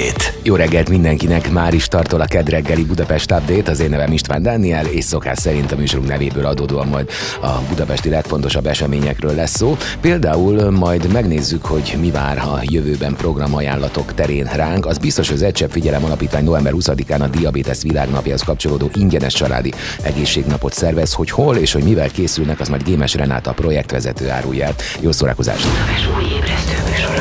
Update. Jó reggelt mindenkinek, már is tartol a kedreggeli Budapest Update, az én nevem István Dániel, és szokás szerint a műsorunk nevéből adódóan majd a budapesti legfontosabb eseményekről lesz szó. Például majd megnézzük, hogy mi vár a jövőben programajánlatok terén ránk. Az biztos, hogy az Egysebb Figyelem Alapítvány november 20-án a Diabetes Világnapjához kapcsolódó ingyenes családi egészségnapot szervez, hogy hol és hogy mivel készülnek, az majd Gémes Renáta a projektvezető árulja. Jó szórakozást!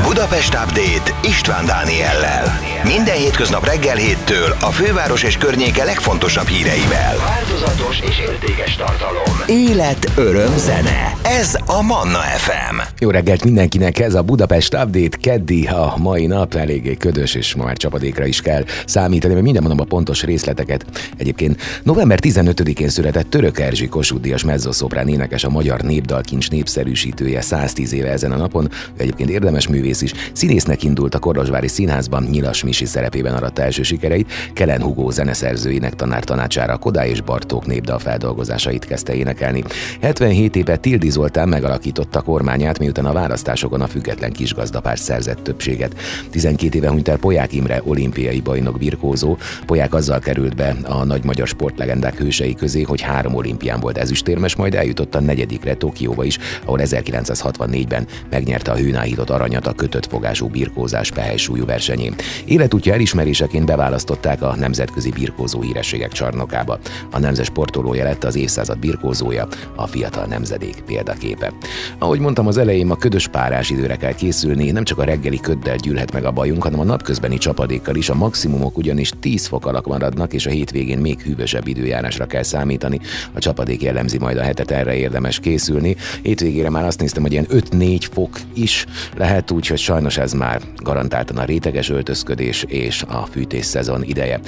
Budapest Update István Dániellel. Minden hétköznap reggel héttől a főváros és környéke legfontosabb híreivel. Változatos és értékes tartalom. Élet, öröm, zene. Ez a Manna FM. Jó reggelt mindenkinek, ez a Budapest Update keddi a mai nap, eléggé ködös, és ma már csapadékra is kell számítani, mert minden mondom a pontos részleteket. Egyébként november 15-én született Török Erzsi Kossuth Díjas mezzoszoprán énekes, a magyar népdalkincs népszerűsítője 110 éve ezen a napon, ő egyébként érdemes művész is. Színésznek indult a Korosvári Színházban, Nyilas Misi szerepében aratta első sikereit, Kelen Hugó zeneszerzőinek tanár tanácsára Kodály és Bartók népdal feldolgozásait kezdte énekelni. 77 éve Tildi Zoltán megalakította kormányát, miután a választásokon a független kisgazdapárt szerzett többséget. 12 éve hunyt el Poják Imre olimpiai bajnok birkózó. Poják azzal került be a nagy magyar sportlegendák hősei közé, hogy három olimpián volt ezüstérmes, majd eljutott a negyedikre Tokióba is, ahol 1964-ben megnyerte a hőnáhított aranyat a kötött fogású birkózás pehely versenyén. Életútja elismeréseként beválasztották a Nemzetközi Birkózó Hírességek csarnokába. A nemzet sportolója lett az évszázad birkózója, a fiatal nemzedék példaképe. Ahogy mondtam az elején, a ködös párás időre kell készülni, nem csak a reggeli köddel gyűlhet meg a bajunk, hanem a napközbeni csapadékkal is. A maximumok ugyanis 10 fok alatt maradnak, és a hétvégén még hűvösebb időjárásra kell számítani. A csapadék jellemzi majd a hetet, erre érdemes készülni. Hétvégére már azt néztem, hogy ilyen 5-4 fok is lehet, úgyhogy sajnos ez már garantáltan a réteges öltözködés és a fűtés szezon ideje.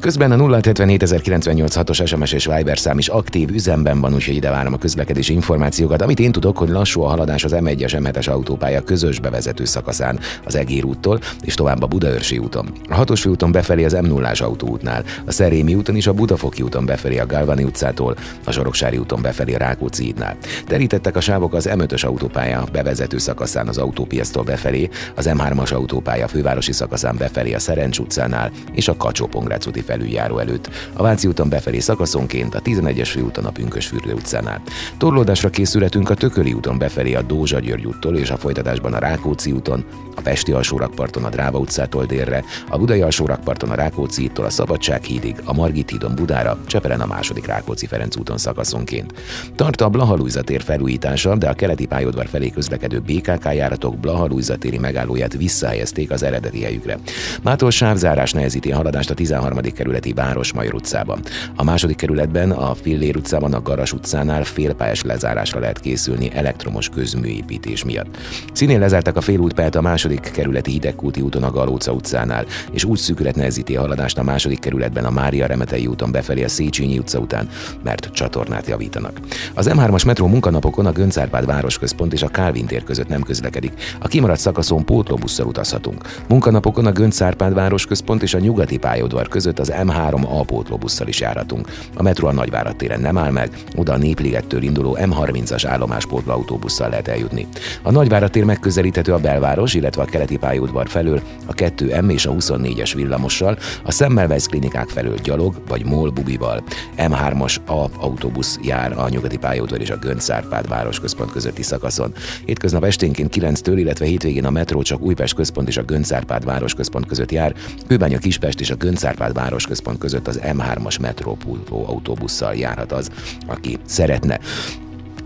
Közben a 077986-os SMS és Viber szám is aktív üzemben van, úgyhogy ide várom a közlekedési információkat. Amit én tudok, hogy lassú a haladás az M1-es M7-es autópálya közös bevezető szakaszán az Egér úttól és tovább a Budaörsi úton. A 6 úton befelé az m 0 autóútnál, a Szerémi úton és a Budafoki úton befelé a Galvani utcától, a Soroksári úton befelé a Rákóczi hídnál. Terítettek a sávok az M5-ös autópálya bevezető szakaszán az autópiasztól befelé, az M3-as autópálya fővárosi szakaszán befelé a Szerencs utcánál és a kacsó úti felüljáró előtt. A Váci úton befelé szakaszonként, a 11-es főúton a Pünkösfürdő utcánál. Torlódásra készületünk a Tököli úton befelé a Dózsa György úttól és a folytatásban a Rákóczi úton, a Pesti alsórakparton a Dráva utcától délre, a Budai alsórakparton a Rákóczi hídtól a Szabadság hídig, a Margit hídon Budára, Csepelen a második Rákóczi Ferenc úton szakaszonként. Tart a Blaha tér felújítása, de a keleti pályaudvar felé közlekedő BKK járatok Blaha téri megállóját visszahelyezték az eredeti helyükre. Mától sávzárás nehezíti a haladást a 13. kerületi Városmajor utcában. A második kerületben, a Fillér utcában, a Garas utcánál félpályás lezárásra lehet készülni elektromos közműépítés miatt. Színén lezártak a félútpályát a második kerületi Hidegkúti úton a Galóca utcánál, és úgy szűkület nehezíti a haladást a második kerületben a Mária Remetei úton befelé a Széchenyi utca után, mert csatornát javítanak. Az M3-as metró munkanapokon a Göncárpád városközpont és a Kálvin között nem közlekedik. A kimaradt szakaszon pótlóbusszal utazhatunk. Munkanapokon a Göncárpád városközpont és a nyugati pályaudvar között az M3 A pótlóbusszal is járhatunk. A metró a Nagyvárad téren nem áll meg, oda a Népligettől induló M30-as állomáspótló autóbusszal lehet eljutni. A Nagyvárad tér megközelíthető a belváros, illetve a keleti pályaudvar felől, a 2M és a 24-es villamossal, a Semmelweis klinikák felől gyalog vagy MOL bubival. M3-as A autóbusz jár a nyugati pályaudvar és a Göncárpád városközpont közötti szakaszon. Hétköznap esténként 9-től, illetve hétvégén a metró csak Újpest központ és a Göncárpád városközpont között jár, Kőbánya Kispest és a Göncárpád városközpont között az M3-as metrópuló autóbusszal járhat az, aki szeretne.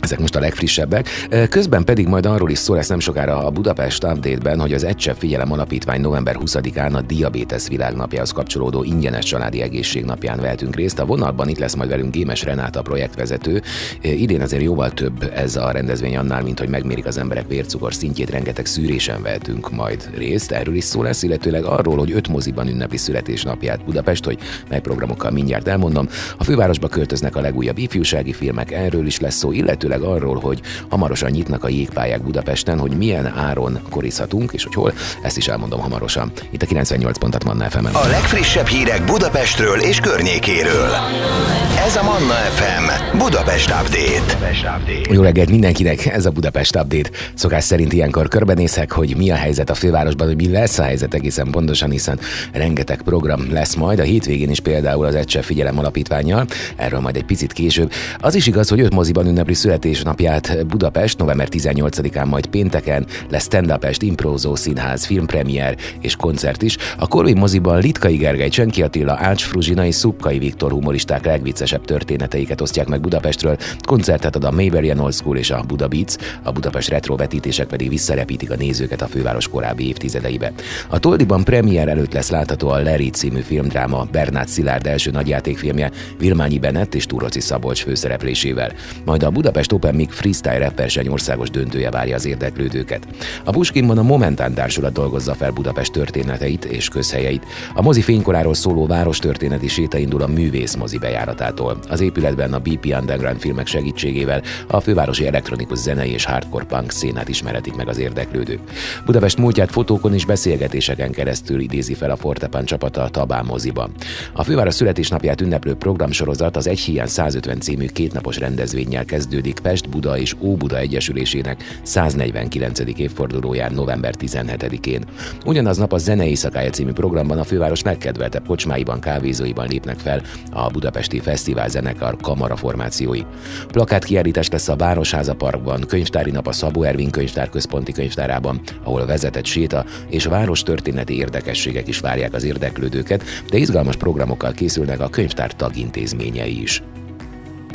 Ezek most a legfrissebbek. Közben pedig majd arról is szó lesz nem sokára a Budapest Update-ben, hogy az Egysebb Figyelem Alapítvány november 20-án a Diabetes Világnapjához kapcsolódó ingyenes családi egészségnapján vehetünk részt. A vonalban itt lesz majd velünk Gémes Renáta projektvezető. Idén azért jóval több ez a rendezvény annál, mint hogy megmérik az emberek vércukor szintjét, rengeteg szűrésen vehetünk majd részt. Erről is szó lesz, illetőleg arról, hogy öt moziban ünnepli születésnapját Budapest, hogy mely programokkal mindjárt elmondom. A fővárosba költöznek a legújabb ifjúsági filmek, erről is lesz szó, illető illetőleg arról, hogy hamarosan nyitnak a jégpályák Budapesten, hogy milyen áron korizhatunk, és hogy hol, ezt is elmondom hamarosan. Itt a 98 pontat Manna fm A legfrissebb hírek Budapestről és környékéről. Ez a Manna FM Budapest Update. Jó reggelt mindenkinek, ez a Budapest Update. Szokás szerint ilyenkor körbenézek, hogy mi a helyzet a fővárosban, hogy mi lesz a helyzet egészen pontosan, hiszen rengeteg program lesz majd. A hétvégén is például az Egyszer Figyelem Alapítványjal, erről majd egy picit később. Az is igaz, hogy öt moziban ünnepli születésnapját Budapest, november 18-án, majd pénteken lesz stand up Improzó Színház, filmpremier és koncert is. A Corvin moziban Litkai Gergely, Csenki Attila, Ács Fruzsina és Szupkai Viktor humoristák legviccesebb történeteiket osztják meg Budapestről. Koncertet ad a Mayberian Old School és a Buda Beats, a Budapest retro vetítések pedig visszarepítik a nézőket a főváros korábbi évtizedeibe. A Toldiban premier előtt lesz látható a Larry című filmdráma Bernát Szilárd első nagyjátékfilmje Vilmányi Bennett és Túroci Szabolcs főszereplésével. Majd a Budapest Open Mic Freestyle Rap verseny országos döntője várja az érdeklődőket. A Puskinban a Momentán társulat dolgozza fel Budapest történeteit és közhelyeit. A mozi fénykoráról szóló város történeti séta indul a művész mozi bejáratától. Az épületben a BP Underground filmek segítségével a fővárosi elektronikus zenei és hardcore punk szénát ismeretik meg az érdeklődők. Budapest múltját fotókon és beszélgetéseken keresztül idézi fel a Fortepan csapata a Tabán moziban. A főváros születésnapját ünneplő programsorozat az Egy Hiány 150 című kétnapos rendezvényel kezdődik Pest, Buda és Óbuda Egyesülésének 149. évfordulóján november 17-én. Ugyanaz nap a Zenei Szakája című programban a főváros legkedveltebb kocsmáiban, kávézóiban lépnek fel a Budapesti Fesztivál zenekar kamara formációi. Plakát kiállítás lesz a Városháza Parkban, könyvtári nap a Szabó Ervin könyvtár központi könyvtárában, ahol vezetett séta és város történeti érdekességek is várják az érdeklődőket, de izgalmas programokkal készülnek a könyvtár tagintézményei is.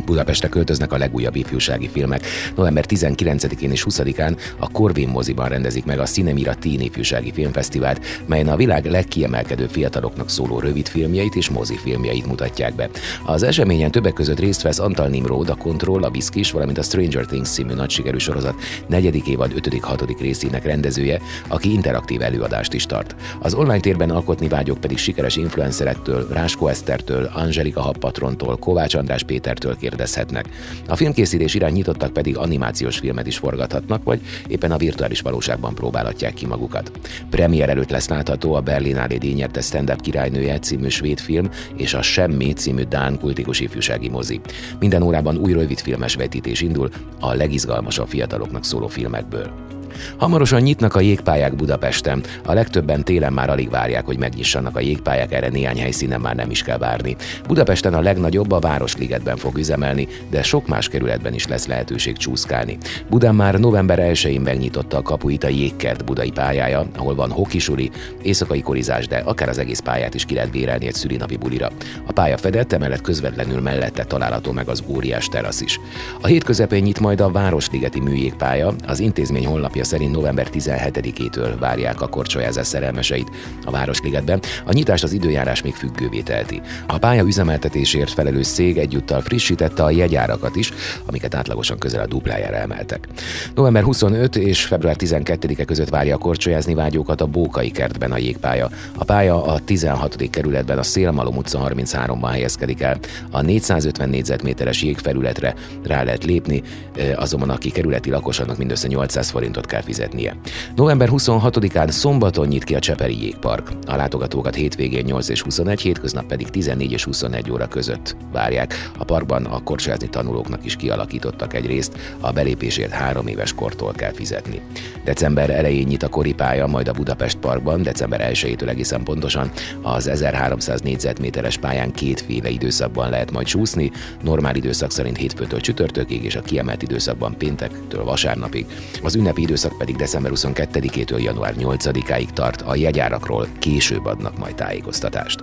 Budapestre költöznek a legújabb ifjúsági filmek. November 19-én és 20-án a Corvin moziban rendezik meg a Cinemira Teen ifjúsági filmfesztivált, melyen a világ legkiemelkedőbb fiataloknak szóló rövidfilmjeit és mozifilmjeit mutatják be. Az eseményen többek között részt vesz Antal Nimrod, a Control, a Biszkis, valamint a Stranger Things című nagy sikerű sorozat negyedik évad 5.-6. részének rendezője, aki interaktív előadást is tart. Az online térben alkotni vágyok pedig sikeres influencerektől, Ráskó Esztertől, Angelika Happatrontól, Kovács András Pétertől kérdezhetnek. A filmkészítés irány nyitottak pedig animációs filmet is forgathatnak, vagy éppen a virtuális valóságban próbálhatják ki magukat. Premier előtt lesz látható a Berlinálé díjnyerte stand-up királynője című svéd film és a Semmi című Dán kultikus ifjúsági mozi. Minden órában új rövidfilmes vetítés indul a legizgalmasabb fiataloknak szóló filmekből. Hamarosan nyitnak a jégpályák Budapesten. A legtöbben télen már alig várják, hogy megnyissanak a jégpályák, erre néhány helyszínen már nem is kell várni. Budapesten a legnagyobb a Városligetben fog üzemelni, de sok más kerületben is lesz lehetőség csúszkálni. Budán már november 1-én megnyitotta a kapuit a jégkert budai pályája, ahol van hokisuli, éjszakai korizás, de akár az egész pályát is ki lehet bérelni egy szülinapi bulira. A pálya fedett, emellett közvetlenül mellette található meg az óriás terasz is. A hét közepén nyit majd a Városligeti műjégpálya, az intézmény honlapja Információja szerint november 17-től várják a korcsolyázás szerelmeseit a Városligetben. A nyitást az időjárás még függővé teheti. A pálya üzemeltetésért felelős szég egyúttal frissítette a jegyárakat is, amiket átlagosan közel a duplájára emeltek. November 25 és február 12-e között várja a korcsolyázni vágyókat a Bókai kertben a jégpálya. A pálya a 16. kerületben a Szélmalom utca 33-ban helyezkedik el. A 450 négyzetméteres jégfelületre rá lehet lépni, azonban aki kerületi lakosoknak mindössze 800 forintot kell fizetnie. November 26-án szombaton nyit ki a Cseperi jégpark. A látogatókat hétvégén 8 és 21, hétköznap pedig 14 és 21 óra között várják. A parkban a korcsolyázni tanulóknak is kialakítottak egy részt, a belépésért három éves kortól kell fizetni. December elején nyit a koripálya, majd a Budapest Parkban, december 1-től egészen pontosan az 1300 négyzetméteres pályán kétféle időszakban lehet majd csúszni, normál időszak szerint hétfőtől csütörtökig és a kiemelt időszakban péntektől vasárnapig. Az ünnepi időszak időszak pedig december 22-től január 8-áig tart, a jegyárakról később adnak majd tájékoztatást.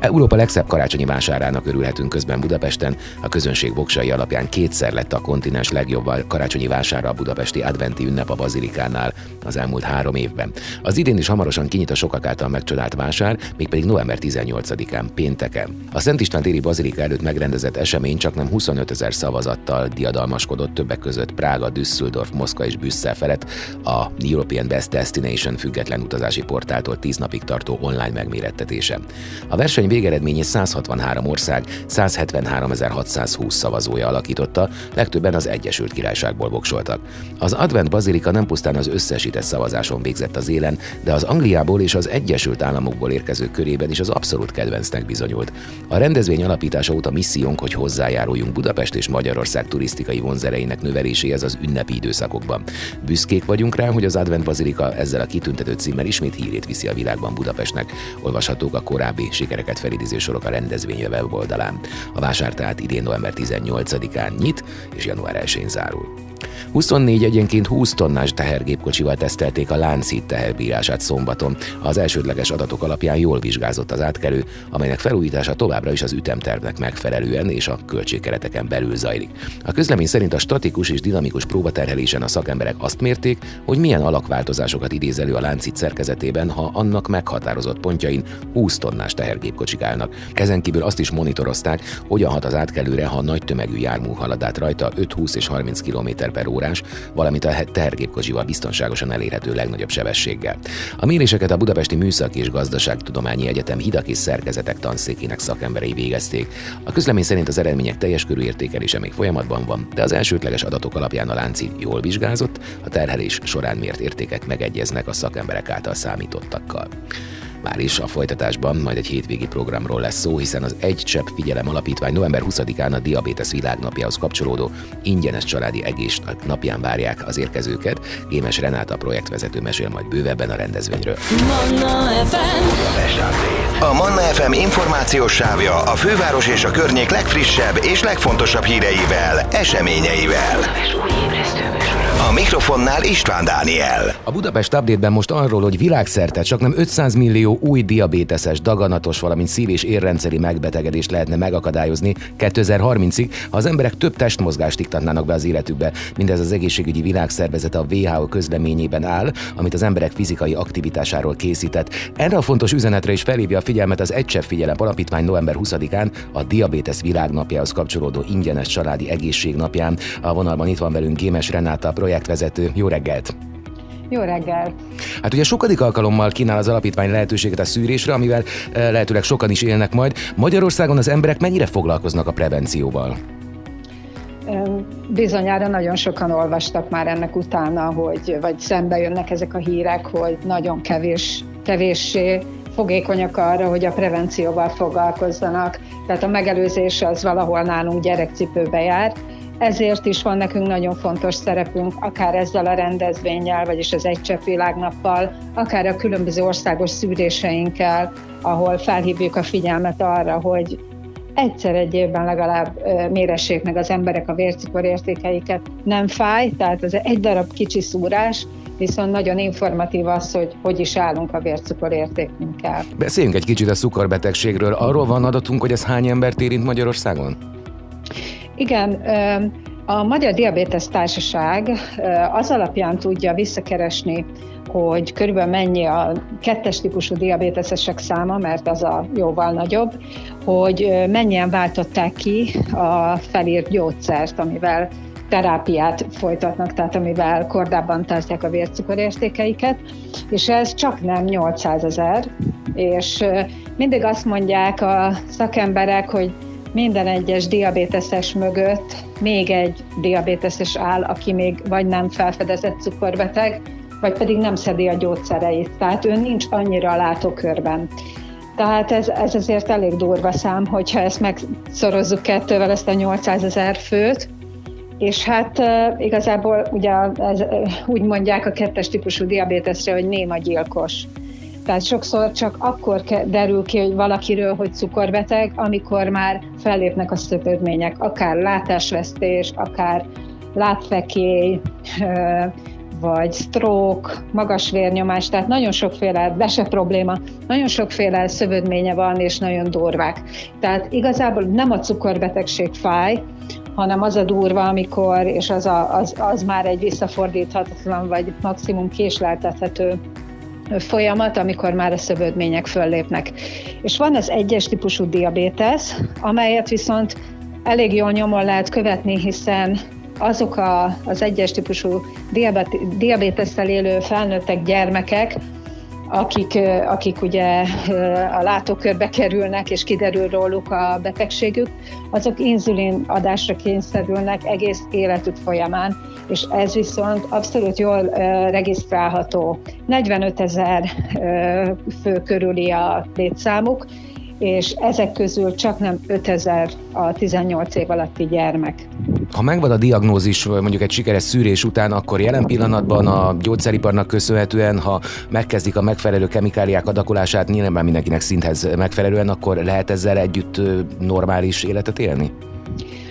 Európa legszebb karácsonyi vásárának örülhetünk közben Budapesten. A közönség voksai alapján kétszer lett a kontinens legjobb karácsonyi vására a budapesti adventi ünnep a Bazilikánál az elmúlt három évben. Az idén is hamarosan kinyit a sokak által megcsodált vásár, mégpedig november 18-án, pénteken. A Szent István téri Bazilika előtt megrendezett esemény csak nem 25 ezer szavazattal diadalmaskodott többek között Prága, Düsseldorf, Moszkva és Brüsszel felett a European Best Destination független utazási portáltól 10 napig tartó online megmérettetése. A verseny végeredményét 163 ország 173.620 szavazója alakította, legtöbben az Egyesült Királyságból voksoltak. Az Advent Bazilika nem pusztán az összesített szavazáson végzett az élen, de az Angliából és az Egyesült Államokból érkezők körében is az abszolút kedvencnek bizonyult. A rendezvény alapítása óta missziónk, hogy hozzájáruljunk Budapest és Magyarország turisztikai vonzereinek növeléséhez az ünnepi időszakokban. Büszkék vagyunk rá, hogy az Advent Bazilika ezzel a kitüntető címmel ismét hírét viszi a világban Budapestnek. Olvashatók a korábbi sikereket felidéző sorok a rendezvény weboldalán. A vásár tehát idén november 18-án nyit, és január 1-én zárul. 24 egyenként 20 tonnás tehergépkocsival tesztelték a Láncít teherbírását szombaton. Az elsődleges adatok alapján jól vizsgázott az átkelő, amelynek felújítása továbbra is az ütemtervnek megfelelően és a költségkereteken belül zajlik. A közlemény szerint a statikus és dinamikus próbaterhelésen a szakemberek azt mérték, hogy milyen alakváltozásokat idéz elő a láncít szerkezetében, ha annak meghatározott pontjain 20 tonnás tehergépkocsik állnak. Ezen kívül azt is monitorozták, hogyan hat az átkelőre, ha nagy tömegű jármű halad át rajta 5, 20 és 30 km per órás, valamint a tehergépkocsival biztonságosan elérhető legnagyobb sebességgel. A méréseket a Budapesti Műszaki és Gazdaságtudományi Egyetem hidak és szerkezetek tanszékének szakemberei végezték. A közlemény szerint az eredmények teljes körű értékelése még folyamatban van, de az elsődleges adatok alapján a lánci jól vizsgázott, a terhelés során mért értékek megegyeznek a szakemberek által számítottakkal. Már is a folytatásban majd egy hétvégi programról lesz szó, hiszen az Egy Csepp Figyelem Alapítvány november 20-án a Diabetes Világnapjához kapcsolódó ingyenes családi egész napján várják az érkezőket. Gémes Renáta projektvezető mesél majd bővebben a rendezvényről. Manna FM. A Manna FM információs sávja a főváros és a környék legfrissebb és legfontosabb híreivel, eseményeivel. A mikrofonnál István Dániel. A Budapest update most arról, hogy világszerte csak nem 500 millió új diabéteses, daganatos, valamint szív- és érrendszeri megbetegedést lehetne megakadályozni 2030-ig, ha az emberek több testmozgást iktatnának be az életükbe. Mindez az egészségügyi világszervezet a WHO közleményében áll, amit az emberek fizikai aktivitásáról készített. Erre a fontos üzenetre is felhívja a figyelmet az Egysebb Figyelem Alapítvány november 20-án a Diabetes világnapjához kapcsolódó ingyenes családi egészségnapján. A vonalban itt van velünk Gémes Renáta, projekt projektvezető. Jó reggelt! Jó reggelt! Hát ugye sokadik alkalommal kínál az alapítvány lehetőséget a szűrésre, amivel eh, lehetőleg sokan is élnek majd. Magyarországon az emberek mennyire foglalkoznak a prevencióval? Bizonyára nagyon sokan olvastak már ennek utána, hogy vagy szembe jönnek ezek a hírek, hogy nagyon kevés, kevéssé fogékonyak arra, hogy a prevencióval foglalkozzanak. Tehát a megelőzés az valahol nálunk gyerekcipőbe jár, ezért is van nekünk nagyon fontos szerepünk, akár ezzel a rendezvényel, vagyis az Egy Csepp Világnappal, akár a különböző országos szűréseinkkel, ahol felhívjuk a figyelmet arra, hogy egyszer egy évben legalább méressék meg az emberek a vércukor értékeiket. Nem fáj, tehát ez egy darab kicsi szúrás, viszont nagyon informatív az, hogy hogy is állunk a vércukor értékünkkel. Beszéljünk egy kicsit a cukorbetegségről. Arról van adatunk, hogy ez hány embert érint Magyarországon? Igen, a Magyar Diabetes Társaság az alapján tudja visszakeresni, hogy körülbelül mennyi a kettes típusú diabétesesek száma, mert az a jóval nagyobb, hogy mennyien váltották ki a felírt gyógyszert, amivel terápiát folytatnak, tehát amivel kordában tartják a vércukorértékeiket, és ez csak nem 800 ezer, és mindig azt mondják a szakemberek, hogy minden egyes diabéteses mögött még egy diabéteses áll, aki még vagy nem felfedezett cukorbeteg, vagy pedig nem szedi a gyógyszereit. Tehát ő nincs annyira a látókörben. Tehát ez, ez azért elég durva szám, hogyha ezt megszorozzuk kettővel, ezt a 800 ezer főt, és hát igazából ugye ez, úgy mondják a kettes típusú diabétesre, hogy néma gyilkos. Tehát sokszor csak akkor derül ki hogy valakiről, hogy cukorbeteg, amikor már fellépnek a szöpödmények, akár látásvesztés, akár látfekély, vagy stroke, magas vérnyomás, tehát nagyon sokféle vese probléma, nagyon sokféle szövődménye van, és nagyon durvák. Tehát igazából nem a cukorbetegség fáj, hanem az a durva, amikor, és az, a, az, az már egy visszafordíthatatlan, vagy maximum késleltethető folyamat, amikor már a szövődmények föllépnek. És van az egyes típusú diabétesz, amelyet viszont elég jól nyomon lehet követni, hiszen azok a, az egyes típusú diabétesszel élő felnőttek, gyermekek, akik, akik ugye a látókörbe kerülnek, és kiderül róluk a betegségük, azok inzulin adásra kényszerülnek egész életük folyamán, és ez viszont abszolút jól regisztrálható. 45 ezer fő körüli a létszámuk, és ezek közül csak nem 5000 a 18 év alatti gyermek. Ha megvan a diagnózis mondjuk egy sikeres szűrés után, akkor jelen pillanatban a gyógyszeriparnak köszönhetően, ha megkezdik a megfelelő kemikáliák adakolását, nyilván mindenkinek szinthez megfelelően, akkor lehet ezzel együtt normális életet élni?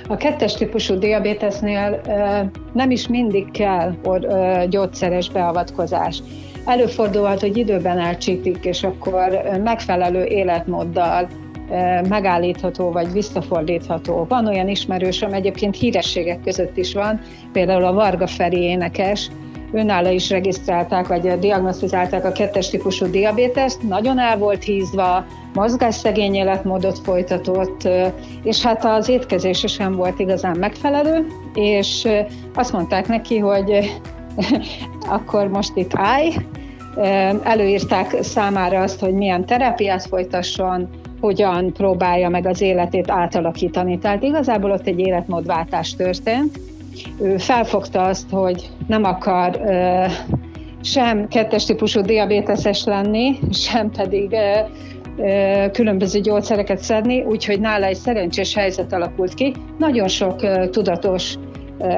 A kettes típusú diabétesnél nem is mindig kell gyógyszeres beavatkozás. Előfordulhat, hogy időben elcsítik, és akkor megfelelő életmóddal megállítható vagy visszafordítható. Van olyan ismerősöm, egyébként hírességek között is van, például a Varga Feri énekes, önálló is regisztrálták, vagy diagnosztizálták a kettes típusú diabétest, nagyon el volt hízva, mozgásszegény életmódot folytatott, és hát az étkezése sem volt igazán megfelelő, és azt mondták neki, hogy akkor most itt állj, előírták számára azt, hogy milyen terápiát folytasson, hogyan próbálja meg az életét átalakítani. Tehát igazából ott egy életmódváltás történt. Ő felfogta azt, hogy nem akar sem kettes típusú diabéteses lenni, sem pedig különböző gyógyszereket szedni, úgyhogy nála egy szerencsés helyzet alakult ki. Nagyon sok tudatos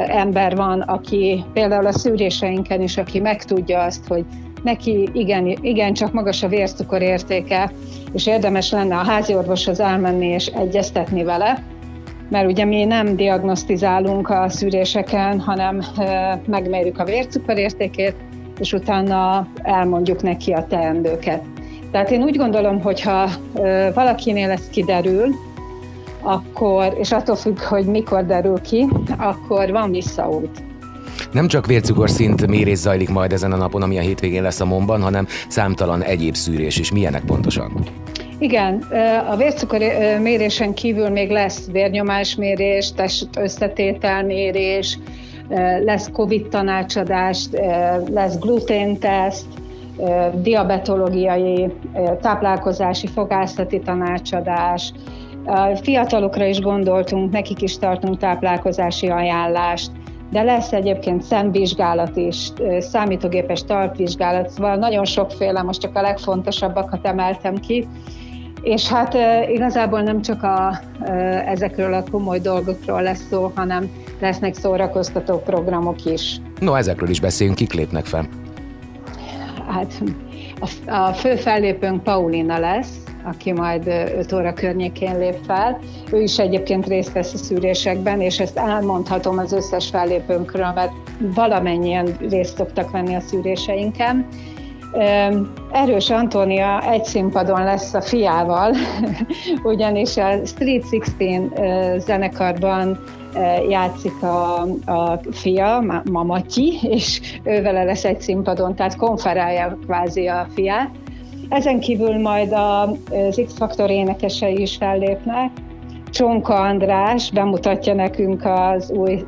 ember van, aki például a szűréseinken is, aki megtudja azt, hogy neki igen, igen csak magas a vércukor értéke, és érdemes lenne a házi orvoshoz elmenni és egyeztetni vele, mert ugye mi nem diagnosztizálunk a szűréseken, hanem megmérjük a vércukorértékét, és utána elmondjuk neki a teendőket. Tehát én úgy gondolom, hogy ha valakinél ez kiderül, akkor, és attól függ, hogy mikor derül ki, akkor van visszaút. Nem csak vércukorszint mérés zajlik majd ezen a napon, ami a hétvégén lesz a Momban, hanem számtalan egyéb szűrés is. Milyenek pontosan? Igen, a vércukor mérésen kívül még lesz vérnyomásmérés, test összetételmérés, lesz COVID tanácsadás, lesz gluténteszt, diabetológiai, táplálkozási, fogászati tanácsadás, a fiatalokra is gondoltunk, nekik is tartunk táplálkozási ajánlást, de lesz egyébként szemvizsgálat is, számítógépes talpvizsgálat, szóval nagyon sokféle, most csak a legfontosabbakat emeltem ki, és hát igazából nem csak a, ezekről a komoly dolgokról lesz szó, hanem lesznek szórakoztató programok is. No, ezekről is beszéljünk, kik lépnek fel? Hát a, a fő fellépőnk Paulina lesz, aki majd 5 óra környékén lép fel. Ő is egyébként részt vesz a szűrésekben, és ezt elmondhatom az összes fellépőnkről, mert valamennyien részt szoktak venni a szűréseinken. Erős Antónia egy színpadon lesz a fiával, ugyanis a Street 16 zenekarban játszik a, a fia, Mamatyi, és ővele lesz egy színpadon, tehát konferálja kvázi a fiát. Ezen kívül majd az X-Faktor énekesei is fellépnek, Csonka András bemutatja nekünk az új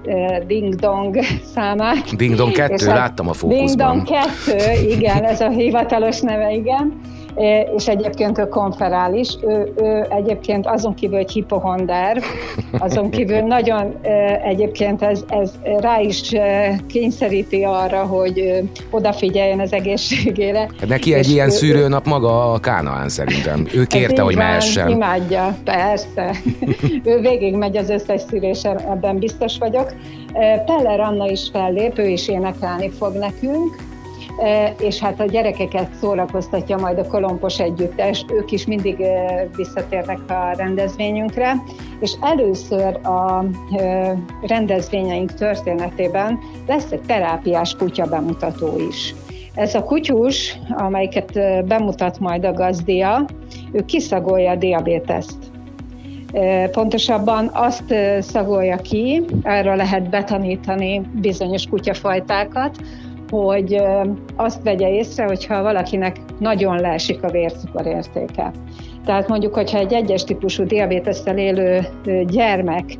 Ding Dong számát. Ding Dong 2, láttam a fókuszban. Ding Dong 2, igen, ez a hivatalos neve, igen és egyébként ő konferál is. Ő, ő egyébként azon kívül egy hipohonder, azon kívül nagyon egyébként ez, ez rá is kényszeríti arra, hogy odafigyeljen az egészségére. Hát neki egy ilyen ő, szűrőnap maga a Kánaán szerintem. Ő kérte, hogy mehessen. Imádja, persze. ő végig megy az összes szűrésen, ebben biztos vagyok. Peller Anna is fellép, ő is énekelni fog nekünk és hát a gyerekeket szórakoztatja majd a Kolompos Együttes, ők is mindig visszatérnek a rendezvényünkre, és először a rendezvényeink történetében lesz egy terápiás kutya bemutató is. Ez a kutyus, amelyiket bemutat majd a gazdia, ő kiszagolja a diabéteszt. Pontosabban azt szagolja ki, erre lehet betanítani bizonyos kutyafajtákat, hogy azt vegye észre, hogyha valakinek nagyon leesik a vércukorértéke. Tehát mondjuk, hogyha egy egyes típusú diabétesszel élő gyermeknek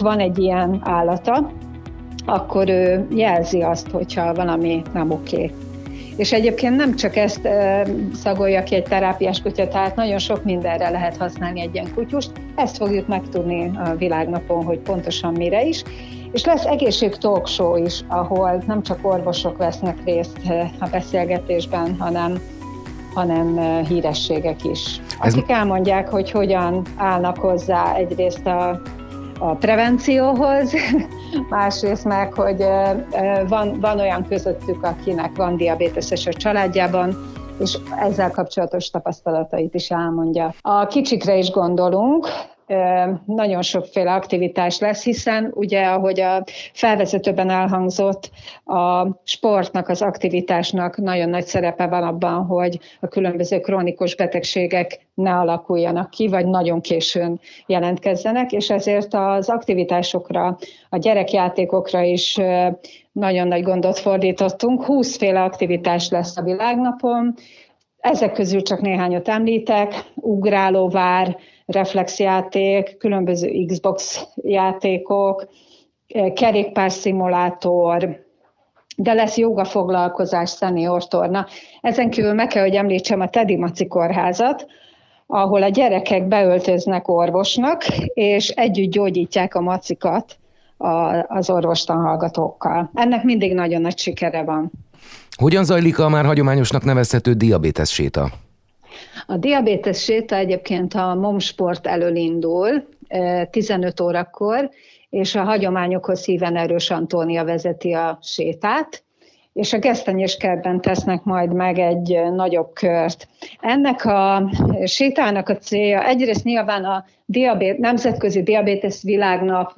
van egy ilyen állata, akkor ő jelzi azt, hogyha valami nem oké. És egyébként nem csak ezt szagolja ki egy terápiás kutya, tehát nagyon sok mindenre lehet használni egy ilyen kutyust. Ezt fogjuk megtudni a világnapon, hogy pontosan mire is. És lesz egészség talk show is, ahol nem csak orvosok vesznek részt a beszélgetésben, hanem hanem hírességek is. Akik Ez... elmondják, hogy hogyan állnak hozzá egyrészt a, a prevencióhoz, másrészt meg, hogy van, van olyan közöttük, akinek van diabéteses a családjában, és ezzel kapcsolatos tapasztalatait is elmondja. A kicsikre is gondolunk, nagyon sokféle aktivitás lesz, hiszen ugye, ahogy a felvezetőben elhangzott, a sportnak, az aktivitásnak nagyon nagy szerepe van abban, hogy a különböző krónikus betegségek ne alakuljanak ki, vagy nagyon későn jelentkezzenek, és ezért az aktivitásokra, a gyerekjátékokra is nagyon nagy gondot fordítottunk. 20 féle aktivitás lesz a világnapon, ezek közül csak néhányat említek, ugrálóvár, reflexjáték, különböző Xbox játékok, eh, kerékpárszimulátor, de lesz joga foglalkozás, szenior torna. Ezen kívül meg kell, hogy említsem a Tedi Maci kórházat, ahol a gyerekek beöltöznek orvosnak, és együtt gyógyítják a macikat az orvostanhallgatókkal. Ennek mindig nagyon nagy sikere van. Hogyan zajlik a már hagyományosnak nevezhető diabétesz séta? A diabétes séta egyébként a momsport elől indul 15 órakor, és a hagyományokhoz híven Erős Antónia vezeti a sétát, és a gesztenyés kertben tesznek majd meg egy nagyobb kört. Ennek a sétának a célja egyrészt nyilván a diabét, Nemzetközi Diabétesz Világnap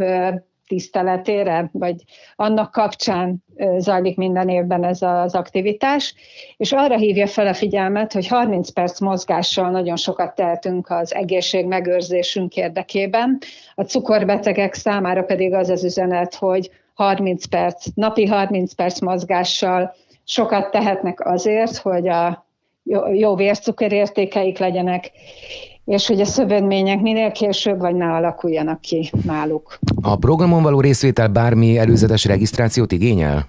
tiszteletére, vagy annak kapcsán zajlik minden évben ez az aktivitás, és arra hívja fel a figyelmet, hogy 30 perc mozgással nagyon sokat tehetünk az egészség megőrzésünk érdekében. A cukorbetegek számára pedig az az üzenet, hogy 30 perc, napi 30 perc mozgással sokat tehetnek azért, hogy a jó vércukerértékeik legyenek, és hogy a szövődmények minél később vagy ne alakuljanak ki náluk. A programon való részvétel bármi előzetes regisztrációt igényel?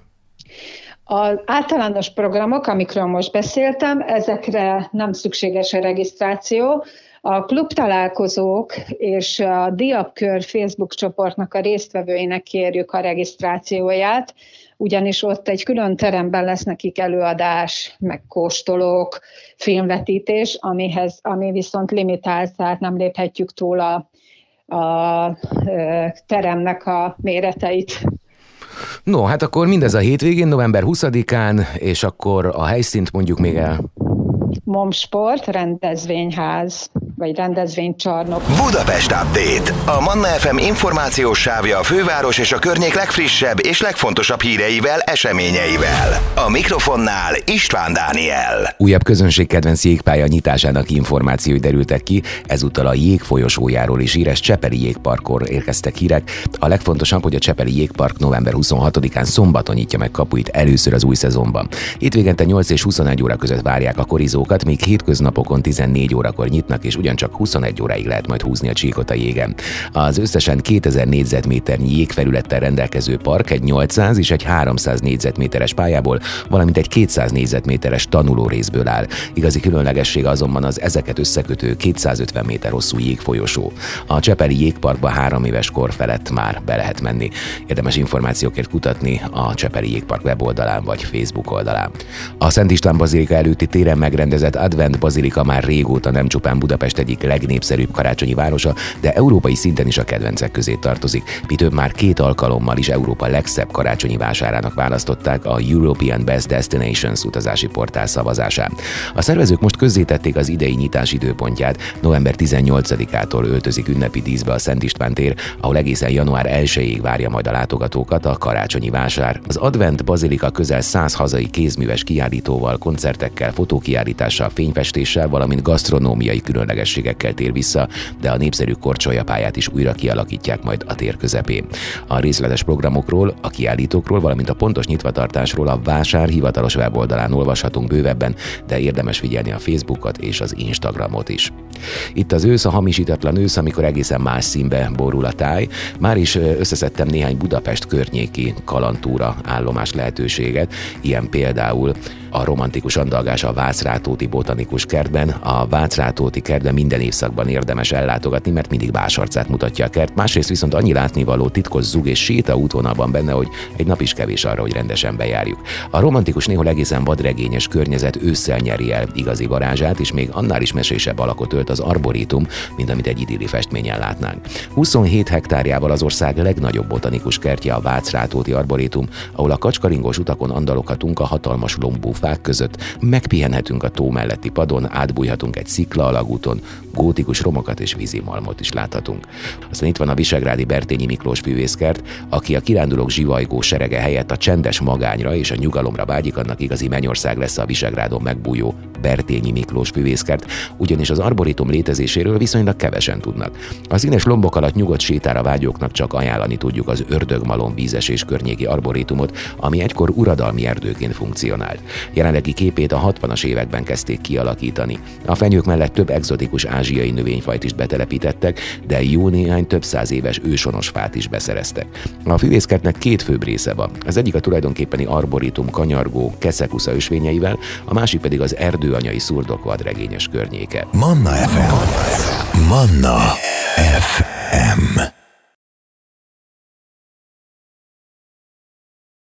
Az általános programok, amikről most beszéltem, ezekre nem szükséges a regisztráció. A klub találkozók és a Diabkör Facebook csoportnak a résztvevőinek kérjük a regisztrációját, ugyanis ott egy külön teremben lesz nekik előadás, meg kóstolók, filmvetítés, amihez, ami viszont limitált, tehát nem léphetjük túl a, a teremnek a méreteit. No, hát akkor mindez a hétvégén, november 20-án, és akkor a helyszínt mondjuk még el. Momsport, rendezvényház vagy rendezvénycsarnok. Budapest Update. A Manna FM információs sávja a főváros és a környék legfrissebb és legfontosabb híreivel, eseményeivel. A mikrofonnál István Dániel. Újabb közönségkedvenc jégpálya nyitásának információi derültek ki, ezúttal a jég folyosójáról is híres Csepeli jégparkor érkeztek hírek. A legfontosabb, hogy a Csepeli jégpark november 26-án szombaton nyitja meg kapuit először az új szezonban. Hétvégente 8 és 21 óra között várják a korizókat, míg hétköznapokon 14 órakor nyitnak, és ugyan csak 21 óráig lehet majd húzni a csíkot a jégen. Az összesen 2000 négyzetméternyi jégfelülettel rendelkező park egy 800 és egy 300 négyzetméteres pályából, valamint egy 200 négyzetméteres tanuló részből áll. Igazi különlegesség azonban az ezeket összekötő 250 méter hosszú jégfolyosó. A Csepeli jégparkba három éves kor felett már be lehet menni. Érdemes információkért kutatni a Csepeli jégpark weboldalán vagy Facebook oldalán. A Szent István Bazilika előtti téren megrendezett Advent Bazilika már régóta nem csupán Budapest egyik legnépszerűbb karácsonyi városa, de európai szinten is a kedvencek közé tartozik. Mi több már két alkalommal is Európa legszebb karácsonyi vásárának választották a European Best Destinations utazási portál szavazásán. A szervezők most közzétették az idei nyitás időpontját. November 18-ától öltözik ünnepi díszbe a Szent István tér, ahol egészen január 1-ig várja majd a látogatókat a karácsonyi vásár. Az Advent Bazilika közel 100 hazai kézműves kiállítóval, koncertekkel, fotókiállítással, fényfestéssel, valamint gasztronómiai különleges nehézségekkel tér vissza, de a népszerű korcsolyapályát is újra kialakítják majd a tér közepén. A részletes programokról, a kiállítókról, valamint a pontos nyitvatartásról a vásár hivatalos weboldalán olvashatunk bővebben, de érdemes figyelni a Facebookot és az Instagramot is. Itt az ősz, a hamisítatlan ősz, amikor egészen más színbe borul a táj. Már is összeszedtem néhány Budapest környéki kalantúra állomás lehetőséget, ilyen például a romantikus andalgás a Vácrátóti botanikus kertben. A Vácrátóti kertben minden évszakban érdemes ellátogatni, mert mindig básarcát mutatja a kert. Másrészt viszont annyi látnivaló titkos zug és séta útvonalban benne, hogy egy nap is kevés arra, hogy rendesen bejárjuk. A romantikus néhol egészen vadregényes környezet ősszel nyeri el igazi varázsát, és még annál is mesésebb alakot ölt az arborítum, mint amit egy idilli festményen látnánk. 27 hektárjával az ország legnagyobb botanikus kertje a Vácrátóti arborítum, ahol a kacskaringos utakon andaloghatunk a hatalmas lombú fák között, megpihenhetünk a tó melletti padon, átbújhatunk egy szikla alagúton, gótikus romokat és vízimalmot is láthatunk. Aztán itt van a Visegrádi Bertényi Miklós fűvészkert, aki a kirándulók zsivajgó serege helyett a csendes magányra és a nyugalomra vágyik, annak igazi mennyország lesz a Visegrádon megbújó Bertényi Miklós fűvészkert, ugyanis az arborétum létezéséről viszonylag kevesen tudnak. Az színes lombok alatt nyugodt sétára vágyóknak csak ajánlani tudjuk az ördögmalom vízes és környéki arborétumot, ami egykor uradalmi erdőként funkcionált. Jelenlegi képét a 60-as években kezdték kialakítani. A fenyők mellett több egzotikus ázsiai növényfajt is betelepítettek, de jó néhány több száz éves ősonos fát is beszereztek. A fűvészkertnek két főbb része van. Az egyik a tulajdonképpeni arborétum kanyargó keszekusza ösvényeivel, a másik pedig az erdőanyai szurdok vadregényes környéke. Manna FM. Manna FM.